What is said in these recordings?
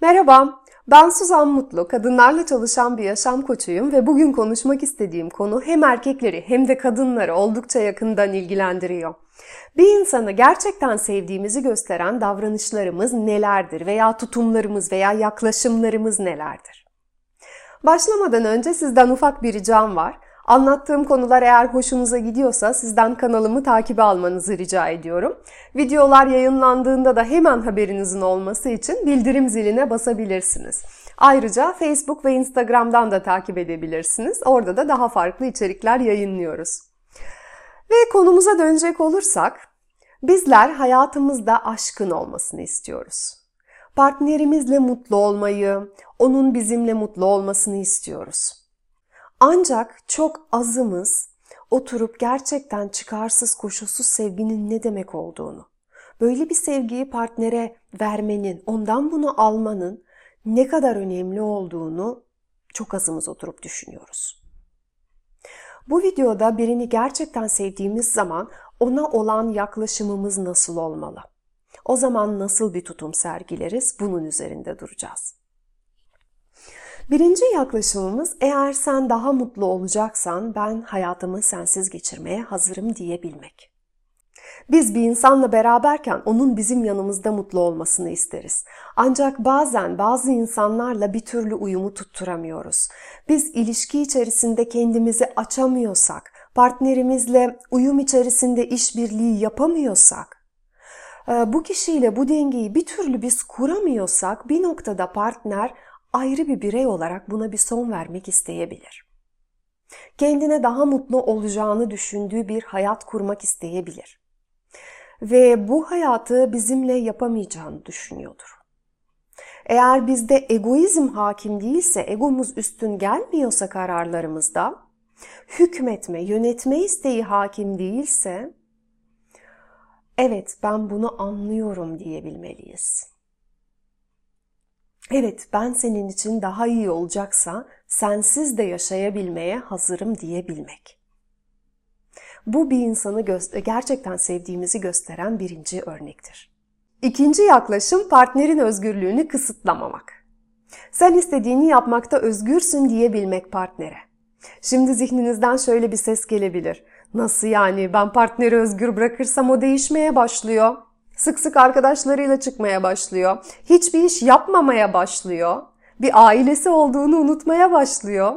Merhaba, ben Suzan Mutlu, kadınlarla çalışan bir yaşam koçuyum ve bugün konuşmak istediğim konu hem erkekleri hem de kadınları oldukça yakından ilgilendiriyor. Bir insanı gerçekten sevdiğimizi gösteren davranışlarımız nelerdir veya tutumlarımız veya yaklaşımlarımız nelerdir? Başlamadan önce sizden ufak bir ricam var. Anlattığım konular eğer hoşunuza gidiyorsa sizden kanalımı takibe almanızı rica ediyorum. Videolar yayınlandığında da hemen haberinizin olması için bildirim ziline basabilirsiniz. Ayrıca Facebook ve Instagram'dan da takip edebilirsiniz. Orada da daha farklı içerikler yayınlıyoruz. Ve konumuza dönecek olursak, bizler hayatımızda aşkın olmasını istiyoruz. Partnerimizle mutlu olmayı, onun bizimle mutlu olmasını istiyoruz. Ancak çok azımız oturup gerçekten çıkarsız koşulsuz sevginin ne demek olduğunu, böyle bir sevgiyi partnere vermenin, ondan bunu almanın ne kadar önemli olduğunu çok azımız oturup düşünüyoruz. Bu videoda birini gerçekten sevdiğimiz zaman ona olan yaklaşımımız nasıl olmalı? O zaman nasıl bir tutum sergileriz? Bunun üzerinde duracağız. Birinci yaklaşımımız eğer sen daha mutlu olacaksan ben hayatımı sensiz geçirmeye hazırım diyebilmek. Biz bir insanla beraberken onun bizim yanımızda mutlu olmasını isteriz. Ancak bazen bazı insanlarla bir türlü uyumu tutturamıyoruz. Biz ilişki içerisinde kendimizi açamıyorsak, partnerimizle uyum içerisinde işbirliği yapamıyorsak, bu kişiyle bu dengeyi bir türlü biz kuramıyorsak bir noktada partner ayrı bir birey olarak buna bir son vermek isteyebilir. Kendine daha mutlu olacağını düşündüğü bir hayat kurmak isteyebilir. Ve bu hayatı bizimle yapamayacağını düşünüyordur. Eğer bizde egoizm hakim değilse, egomuz üstün gelmiyorsa kararlarımızda, hükmetme, yönetme isteği hakim değilse, evet ben bunu anlıyorum diyebilmeliyiz. Evet ben senin için daha iyi olacaksa sensiz de yaşayabilmeye hazırım diyebilmek. Bu bir insanı gerçekten sevdiğimizi gösteren birinci örnektir. İkinci yaklaşım partnerin özgürlüğünü kısıtlamamak. Sen istediğini yapmakta özgürsün diyebilmek partnere. Şimdi zihninizden şöyle bir ses gelebilir. Nasıl yani ben partneri özgür bırakırsam o değişmeye başlıyor. Sık sık arkadaşlarıyla çıkmaya başlıyor. Hiçbir iş yapmamaya başlıyor. Bir ailesi olduğunu unutmaya başlıyor.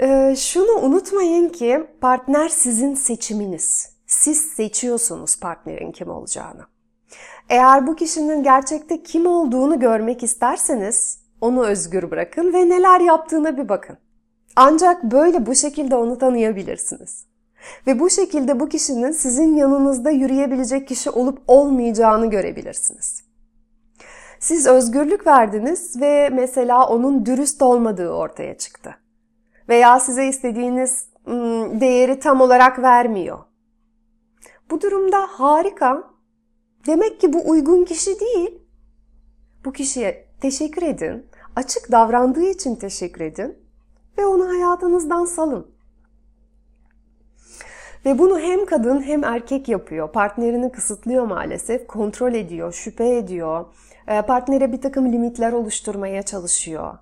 Ee, şunu unutmayın ki partner sizin seçiminiz. Siz seçiyorsunuz partnerin kim olacağını. Eğer bu kişinin gerçekte kim olduğunu görmek isterseniz onu özgür bırakın ve neler yaptığına bir bakın. Ancak böyle bu şekilde onu tanıyabilirsiniz. Ve bu şekilde bu kişinin sizin yanınızda yürüyebilecek kişi olup olmayacağını görebilirsiniz. Siz özgürlük verdiniz ve mesela onun dürüst olmadığı ortaya çıktı. Veya size istediğiniz değeri tam olarak vermiyor. Bu durumda harika. Demek ki bu uygun kişi değil. Bu kişiye teşekkür edin. Açık davrandığı için teşekkür edin ve onu hayatınızdan salın. Ve bunu hem kadın hem erkek yapıyor. Partnerini kısıtlıyor maalesef, kontrol ediyor, şüphe ediyor. Ee, partnere bir takım limitler oluşturmaya çalışıyor.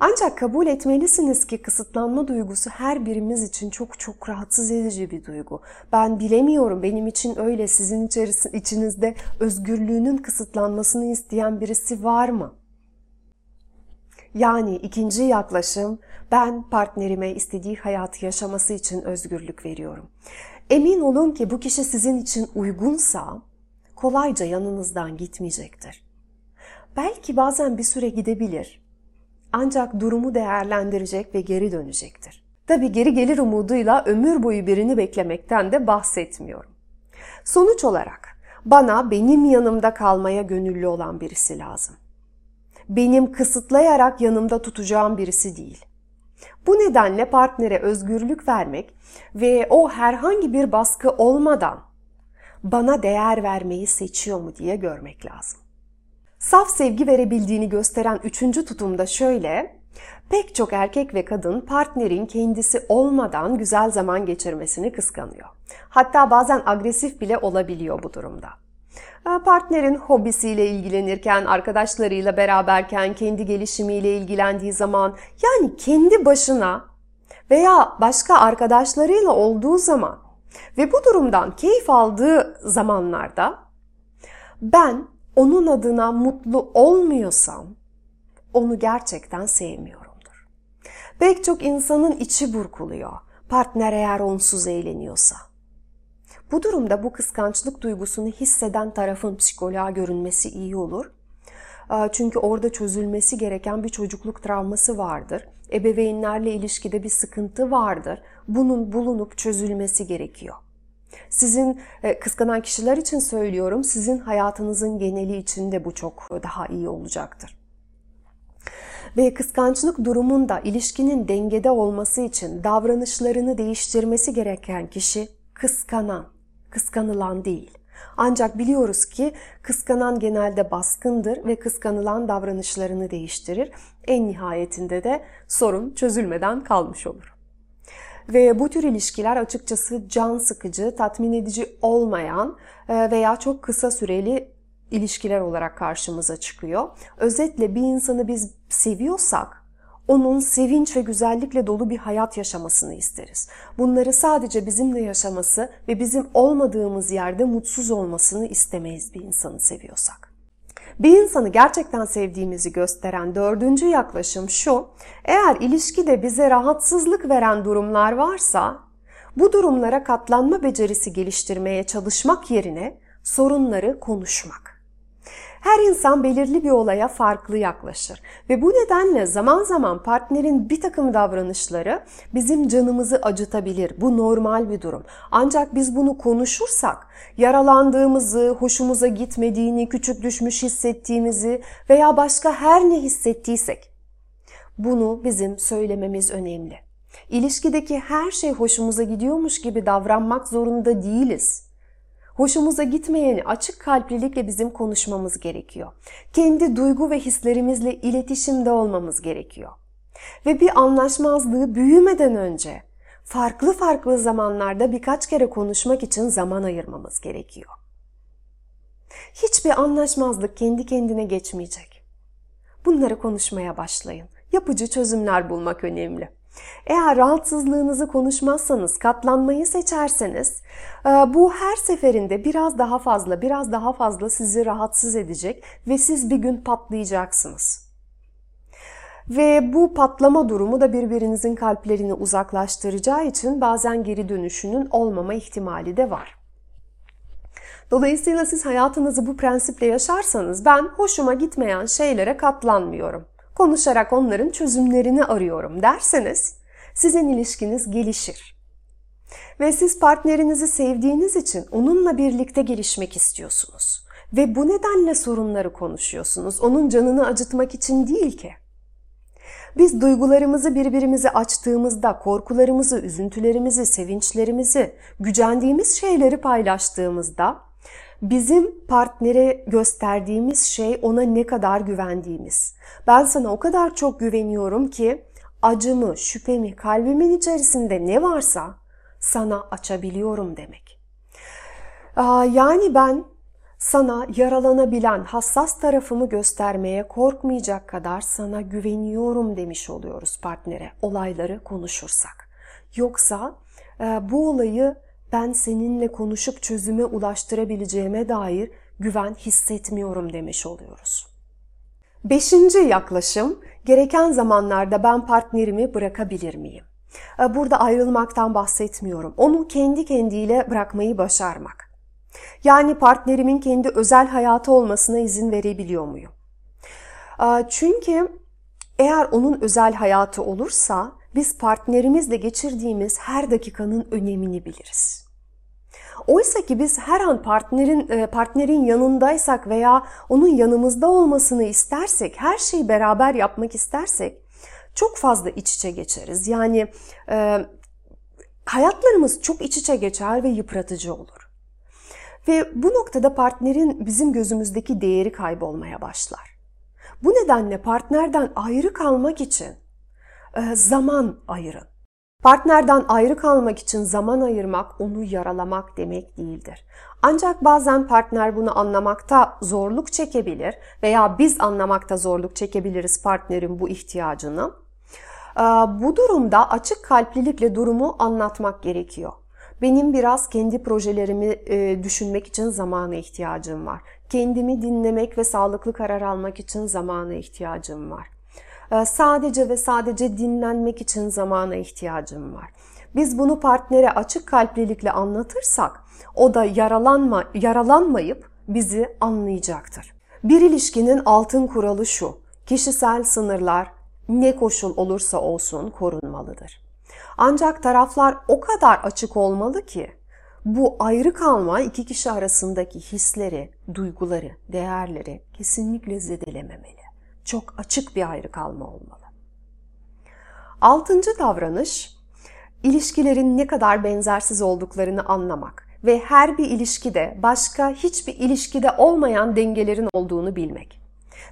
Ancak kabul etmelisiniz ki kısıtlanma duygusu her birimiz için çok çok rahatsız edici bir duygu. Ben bilemiyorum benim için öyle sizin içinizde özgürlüğünün kısıtlanmasını isteyen birisi var mı? Yani ikinci yaklaşım ben partnerime istediği hayatı yaşaması için özgürlük veriyorum. Emin olun ki bu kişi sizin için uygunsa kolayca yanınızdan gitmeyecektir. Belki bazen bir süre gidebilir. Ancak durumu değerlendirecek ve geri dönecektir. Tabi geri gelir umuduyla ömür boyu birini beklemekten de bahsetmiyorum. Sonuç olarak bana benim yanımda kalmaya gönüllü olan birisi lazım benim kısıtlayarak yanımda tutacağım birisi değil. Bu nedenle partnere özgürlük vermek ve o herhangi bir baskı olmadan bana değer vermeyi seçiyor mu diye görmek lazım. Saf sevgi verebildiğini gösteren üçüncü tutum da şöyle, pek çok erkek ve kadın partnerin kendisi olmadan güzel zaman geçirmesini kıskanıyor. Hatta bazen agresif bile olabiliyor bu durumda. Partnerin hobisiyle ilgilenirken, arkadaşlarıyla beraberken, kendi gelişimiyle ilgilendiği zaman, yani kendi başına veya başka arkadaşlarıyla olduğu zaman ve bu durumdan keyif aldığı zamanlarda ben onun adına mutlu olmuyorsam onu gerçekten sevmiyorumdur. Pek çok insanın içi burkuluyor. Partner eğer onsuz eğleniyorsa. Bu durumda bu kıskançlık duygusunu hisseden tarafın psikoloğa görünmesi iyi olur. Çünkü orada çözülmesi gereken bir çocukluk travması vardır. Ebeveynlerle ilişkide bir sıkıntı vardır. Bunun bulunup çözülmesi gerekiyor. Sizin e, kıskanan kişiler için söylüyorum, sizin hayatınızın geneli için de bu çok daha iyi olacaktır. Ve kıskançlık durumunda ilişkinin dengede olması için davranışlarını değiştirmesi gereken kişi kıskanan, kıskanılan değil. Ancak biliyoruz ki kıskanan genelde baskındır ve kıskanılan davranışlarını değiştirir. En nihayetinde de sorun çözülmeden kalmış olur. Ve bu tür ilişkiler açıkçası can sıkıcı, tatmin edici olmayan e, veya çok kısa süreli ilişkiler olarak karşımıza çıkıyor. Özetle bir insanı biz seviyorsak onun sevinç ve güzellikle dolu bir hayat yaşamasını isteriz. Bunları sadece bizimle yaşaması ve bizim olmadığımız yerde mutsuz olmasını istemeyiz bir insanı seviyorsak. Bir insanı gerçekten sevdiğimizi gösteren dördüncü yaklaşım şu, eğer ilişkide bize rahatsızlık veren durumlar varsa, bu durumlara katlanma becerisi geliştirmeye çalışmak yerine sorunları konuşmak. Her insan belirli bir olaya farklı yaklaşır ve bu nedenle zaman zaman partnerin bir takım davranışları bizim canımızı acıtabilir. Bu normal bir durum. Ancak biz bunu konuşursak yaralandığımızı, hoşumuza gitmediğini, küçük düşmüş hissettiğimizi veya başka her ne hissettiysek bunu bizim söylememiz önemli. İlişkideki her şey hoşumuza gidiyormuş gibi davranmak zorunda değiliz hoşumuza gitmeyeni açık kalplilikle bizim konuşmamız gerekiyor. Kendi duygu ve hislerimizle iletişimde olmamız gerekiyor. Ve bir anlaşmazlığı büyümeden önce farklı farklı zamanlarda birkaç kere konuşmak için zaman ayırmamız gerekiyor. Hiçbir anlaşmazlık kendi kendine geçmeyecek. Bunları konuşmaya başlayın. Yapıcı çözümler bulmak önemli. Eğer rahatsızlığınızı konuşmazsanız, katlanmayı seçerseniz e, bu her seferinde biraz daha fazla, biraz daha fazla sizi rahatsız edecek ve siz bir gün patlayacaksınız. Ve bu patlama durumu da birbirinizin kalplerini uzaklaştıracağı için bazen geri dönüşünün olmama ihtimali de var. Dolayısıyla siz hayatınızı bu prensiple yaşarsanız ben hoşuma gitmeyen şeylere katlanmıyorum konuşarak onların çözümlerini arıyorum derseniz sizin ilişkiniz gelişir. Ve siz partnerinizi sevdiğiniz için onunla birlikte gelişmek istiyorsunuz. Ve bu nedenle sorunları konuşuyorsunuz. Onun canını acıtmak için değil ki. Biz duygularımızı birbirimize açtığımızda, korkularımızı, üzüntülerimizi, sevinçlerimizi, gücendiğimiz şeyleri paylaştığımızda bizim partnere gösterdiğimiz şey ona ne kadar güvendiğimiz. Ben sana o kadar çok güveniyorum ki acımı, şüphemi, kalbimin içerisinde ne varsa sana açabiliyorum demek. Yani ben sana yaralanabilen hassas tarafımı göstermeye korkmayacak kadar sana güveniyorum demiş oluyoruz partnere olayları konuşursak. Yoksa bu olayı ben seninle konuşup çözüme ulaştırabileceğime dair güven hissetmiyorum demiş oluyoruz. Beşinci yaklaşım, gereken zamanlarda ben partnerimi bırakabilir miyim? Ee, burada ayrılmaktan bahsetmiyorum. Onu kendi kendiyle bırakmayı başarmak. Yani partnerimin kendi özel hayatı olmasına izin verebiliyor muyum? Ee, çünkü eğer onun özel hayatı olursa biz partnerimizle geçirdiğimiz her dakikanın önemini biliriz. Oysa ki biz her an partnerin e, partnerin yanındaysak veya onun yanımızda olmasını istersek, her şeyi beraber yapmak istersek çok fazla iç içe geçeriz. Yani e, hayatlarımız çok iç içe geçer ve yıpratıcı olur. Ve bu noktada partnerin bizim gözümüzdeki değeri kaybolmaya başlar. Bu nedenle partnerden ayrı kalmak için e, zaman ayırın. Partnerden ayrı kalmak için zaman ayırmak onu yaralamak demek değildir. Ancak bazen partner bunu anlamakta zorluk çekebilir veya biz anlamakta zorluk çekebiliriz partnerin bu ihtiyacını. Ee, bu durumda açık kalplilikle durumu anlatmak gerekiyor. Benim biraz kendi projelerimi e, düşünmek için zamana ihtiyacım var. Kendimi dinlemek ve sağlıklı karar almak için zamana ihtiyacım var. Ee, sadece ve sadece dinlenmek için zamana ihtiyacım var. Biz bunu partnere açık kalplilikle anlatırsak o da yaralanma, yaralanmayıp bizi anlayacaktır. Bir ilişkinin altın kuralı şu. Kişisel sınırlar ne koşul olursa olsun korunmalıdır. Ancak taraflar o kadar açık olmalı ki bu ayrı kalma iki kişi arasındaki hisleri, duyguları, değerleri kesinlikle zedelememeli. Çok açık bir ayrı kalma olmalı. Altıncı davranış, ilişkilerin ne kadar benzersiz olduklarını anlamak ve her bir ilişkide başka hiçbir ilişkide olmayan dengelerin olduğunu bilmek.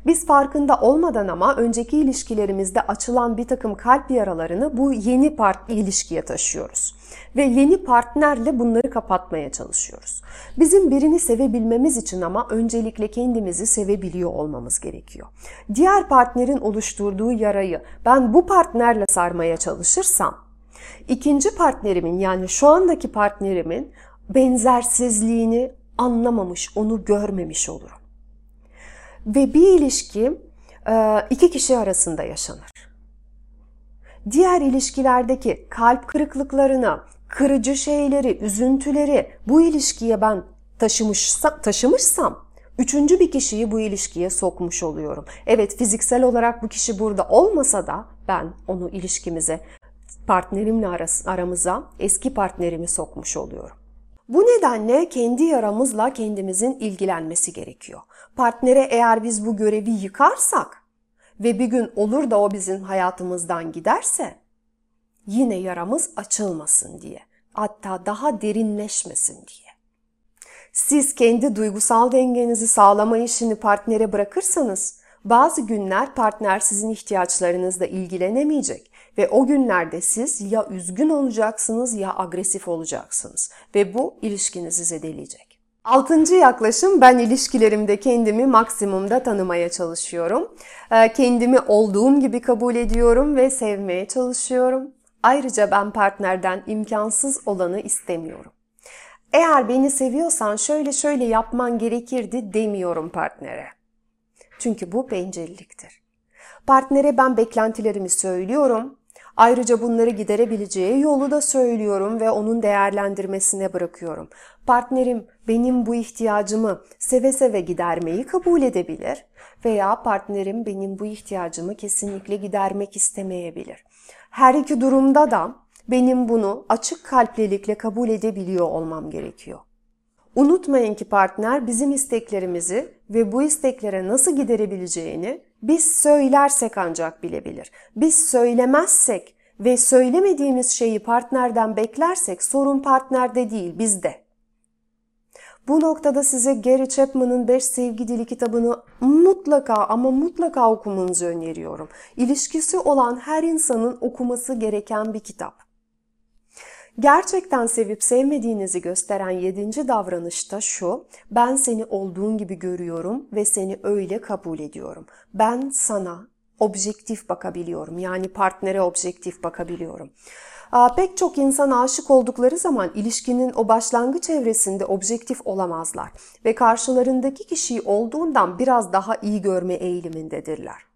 Biz farkında olmadan ama önceki ilişkilerimizde açılan bir takım kalp yaralarını bu yeni part ilişkiye taşıyoruz. Ve yeni partnerle bunları kapatmaya çalışıyoruz. Bizim birini sevebilmemiz için ama öncelikle kendimizi sevebiliyor olmamız gerekiyor. Diğer partnerin oluşturduğu yarayı ben bu partnerle sarmaya çalışırsam, ikinci partnerimin yani şu andaki partnerimin benzersizliğini anlamamış, onu görmemiş olurum. Ve bir ilişki e, iki kişi arasında yaşanır. Diğer ilişkilerdeki kalp kırıklıklarını, kırıcı şeyleri, üzüntüleri bu ilişkiye ben taşımışsa, taşımışsam üçüncü bir kişiyi bu ilişkiye sokmuş oluyorum. Evet fiziksel olarak bu kişi burada olmasa da ben onu ilişkimize, partnerimle aramıza eski partnerimi sokmuş oluyorum. Bu nedenle kendi yaramızla kendimizin ilgilenmesi gerekiyor. Partnere eğer biz bu görevi yıkarsak ve bir gün olur da o bizim hayatımızdan giderse yine yaramız açılmasın diye. Hatta daha derinleşmesin diye. Siz kendi duygusal dengenizi sağlama işini partnere bırakırsanız bazı günler partner sizin ihtiyaçlarınızla ilgilenemeyecek ve o günlerde siz ya üzgün olacaksınız ya agresif olacaksınız ve bu ilişkinizi zedeleyecek. Altıncı yaklaşım ben ilişkilerimde kendimi maksimumda tanımaya çalışıyorum. Ee, kendimi olduğum gibi kabul ediyorum ve sevmeye çalışıyorum. Ayrıca ben partnerden imkansız olanı istemiyorum. Eğer beni seviyorsan şöyle şöyle yapman gerekirdi demiyorum partnere. Çünkü bu bencilliktir. Partnere ben beklentilerimi söylüyorum Ayrıca bunları giderebileceği yolu da söylüyorum ve onun değerlendirmesine bırakıyorum. Partnerim benim bu ihtiyacımı seve seve gidermeyi kabul edebilir veya partnerim benim bu ihtiyacımı kesinlikle gidermek istemeyebilir. Her iki durumda da benim bunu açık kalplilikle kabul edebiliyor olmam gerekiyor. Unutmayın ki partner bizim isteklerimizi ve bu isteklere nasıl giderebileceğini biz söylersek ancak bilebilir. Biz söylemezsek ve söylemediğimiz şeyi partnerden beklersek sorun partnerde değil bizde. Bu noktada size Gary Chapman'ın 5 Sevgi Dili kitabını mutlaka ama mutlaka okumanızı öneriyorum. İlişkisi olan her insanın okuması gereken bir kitap. Gerçekten sevip sevmediğinizi gösteren yedinci davranış da şu, ben seni olduğun gibi görüyorum ve seni öyle kabul ediyorum. Ben sana objektif bakabiliyorum. Yani partnere objektif bakabiliyorum. Pek çok insan aşık oldukları zaman ilişkinin o başlangıç evresinde objektif olamazlar ve karşılarındaki kişiyi olduğundan biraz daha iyi görme eğilimindedirler.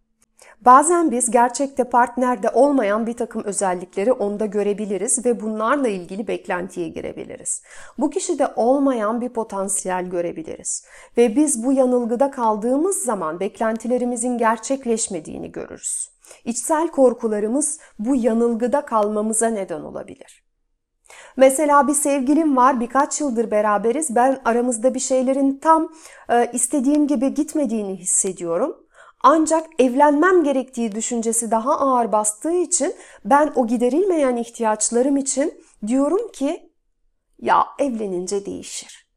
Bazen biz gerçekte partnerde olmayan bir takım özellikleri onda görebiliriz ve bunlarla ilgili beklentiye girebiliriz. Bu kişide olmayan bir potansiyel görebiliriz. Ve biz bu yanılgıda kaldığımız zaman beklentilerimizin gerçekleşmediğini görürüz. İçsel korkularımız bu yanılgıda kalmamıza neden olabilir. Mesela bir sevgilim var, birkaç yıldır beraberiz. Ben aramızda bir şeylerin tam e, istediğim gibi gitmediğini hissediyorum. Ancak evlenmem gerektiği düşüncesi daha ağır bastığı için ben o giderilmeyen ihtiyaçlarım için diyorum ki ya evlenince değişir.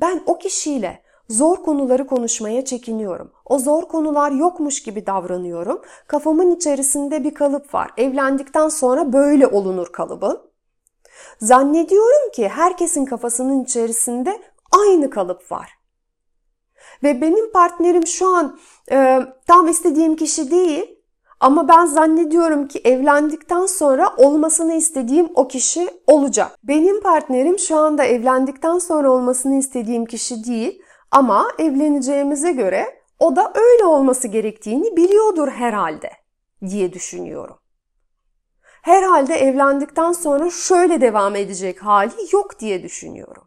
Ben o kişiyle zor konuları konuşmaya çekiniyorum. O zor konular yokmuş gibi davranıyorum. Kafamın içerisinde bir kalıp var. Evlendikten sonra böyle olunur kalıbı. Zannediyorum ki herkesin kafasının içerisinde aynı kalıp var. Ve benim partnerim şu an e, tam istediğim kişi değil ama ben zannediyorum ki evlendikten sonra olmasını istediğim o kişi olacak. Benim partnerim şu anda evlendikten sonra olmasını istediğim kişi değil ama evleneceğimize göre o da öyle olması gerektiğini biliyordur herhalde diye düşünüyorum. Herhalde evlendikten sonra şöyle devam edecek hali yok diye düşünüyorum.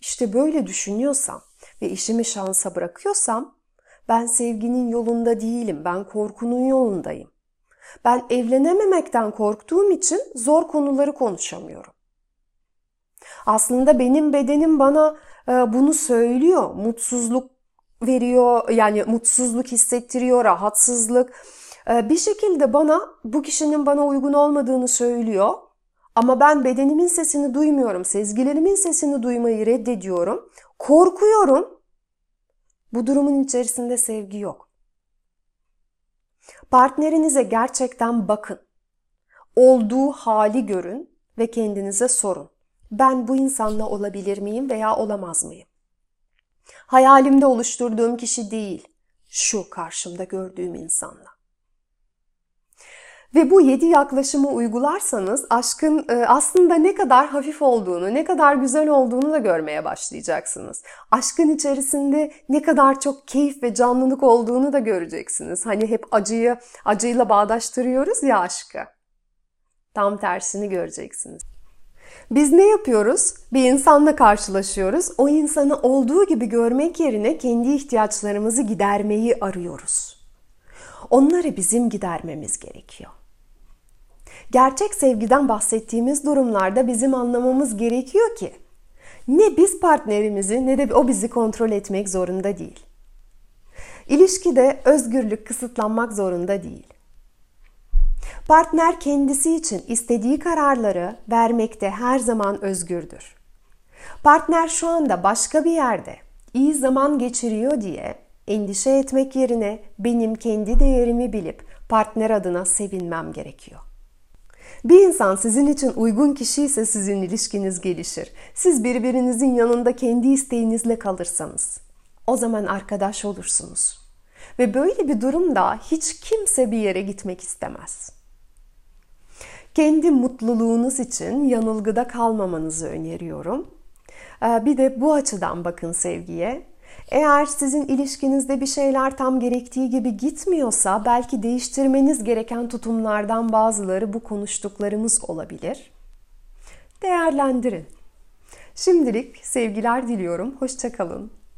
İşte böyle düşünüyorsam ve işimi şansa bırakıyorsam ben sevginin yolunda değilim, ben korkunun yolundayım. Ben evlenememekten korktuğum için zor konuları konuşamıyorum. Aslında benim bedenim bana e, bunu söylüyor. Mutsuzluk veriyor, yani mutsuzluk hissettiriyor, rahatsızlık. E, bir şekilde bana bu kişinin bana uygun olmadığını söylüyor. Ama ben bedenimin sesini duymuyorum, sezgilerimin sesini duymayı reddediyorum. Korkuyorum. Bu durumun içerisinde sevgi yok. Partnerinize gerçekten bakın. Olduğu hali görün ve kendinize sorun. Ben bu insanla olabilir miyim veya olamaz mıyım? Hayalimde oluşturduğum kişi değil, şu karşımda gördüğüm insanla. Ve bu yedi yaklaşımı uygularsanız aşkın e, aslında ne kadar hafif olduğunu, ne kadar güzel olduğunu da görmeye başlayacaksınız. Aşkın içerisinde ne kadar çok keyif ve canlılık olduğunu da göreceksiniz. Hani hep acıyı acıyla bağdaştırıyoruz ya aşkı. Tam tersini göreceksiniz. Biz ne yapıyoruz? Bir insanla karşılaşıyoruz. O insanı olduğu gibi görmek yerine kendi ihtiyaçlarımızı gidermeyi arıyoruz. Onları bizim gidermemiz gerekiyor. Gerçek sevgiden bahsettiğimiz durumlarda bizim anlamamız gerekiyor ki ne biz partnerimizi ne de o bizi kontrol etmek zorunda değil. İlişkide özgürlük kısıtlanmak zorunda değil. Partner kendisi için istediği kararları vermekte her zaman özgürdür. Partner şu anda başka bir yerde iyi zaman geçiriyor diye endişe etmek yerine benim kendi değerimi bilip partner adına sevinmem gerekiyor. Bir insan sizin için uygun kişi ise sizin ilişkiniz gelişir. Siz birbirinizin yanında kendi isteğinizle kalırsanız o zaman arkadaş olursunuz. Ve böyle bir durumda hiç kimse bir yere gitmek istemez. Kendi mutluluğunuz için yanılgıda kalmamanızı öneriyorum. Ee, bir de bu açıdan bakın sevgiye. Eğer sizin ilişkinizde bir şeyler tam gerektiği gibi gitmiyorsa belki değiştirmeniz gereken tutumlardan bazıları bu konuştuklarımız olabilir. Değerlendirin. Şimdilik sevgiler diliyorum. Hoşçakalın.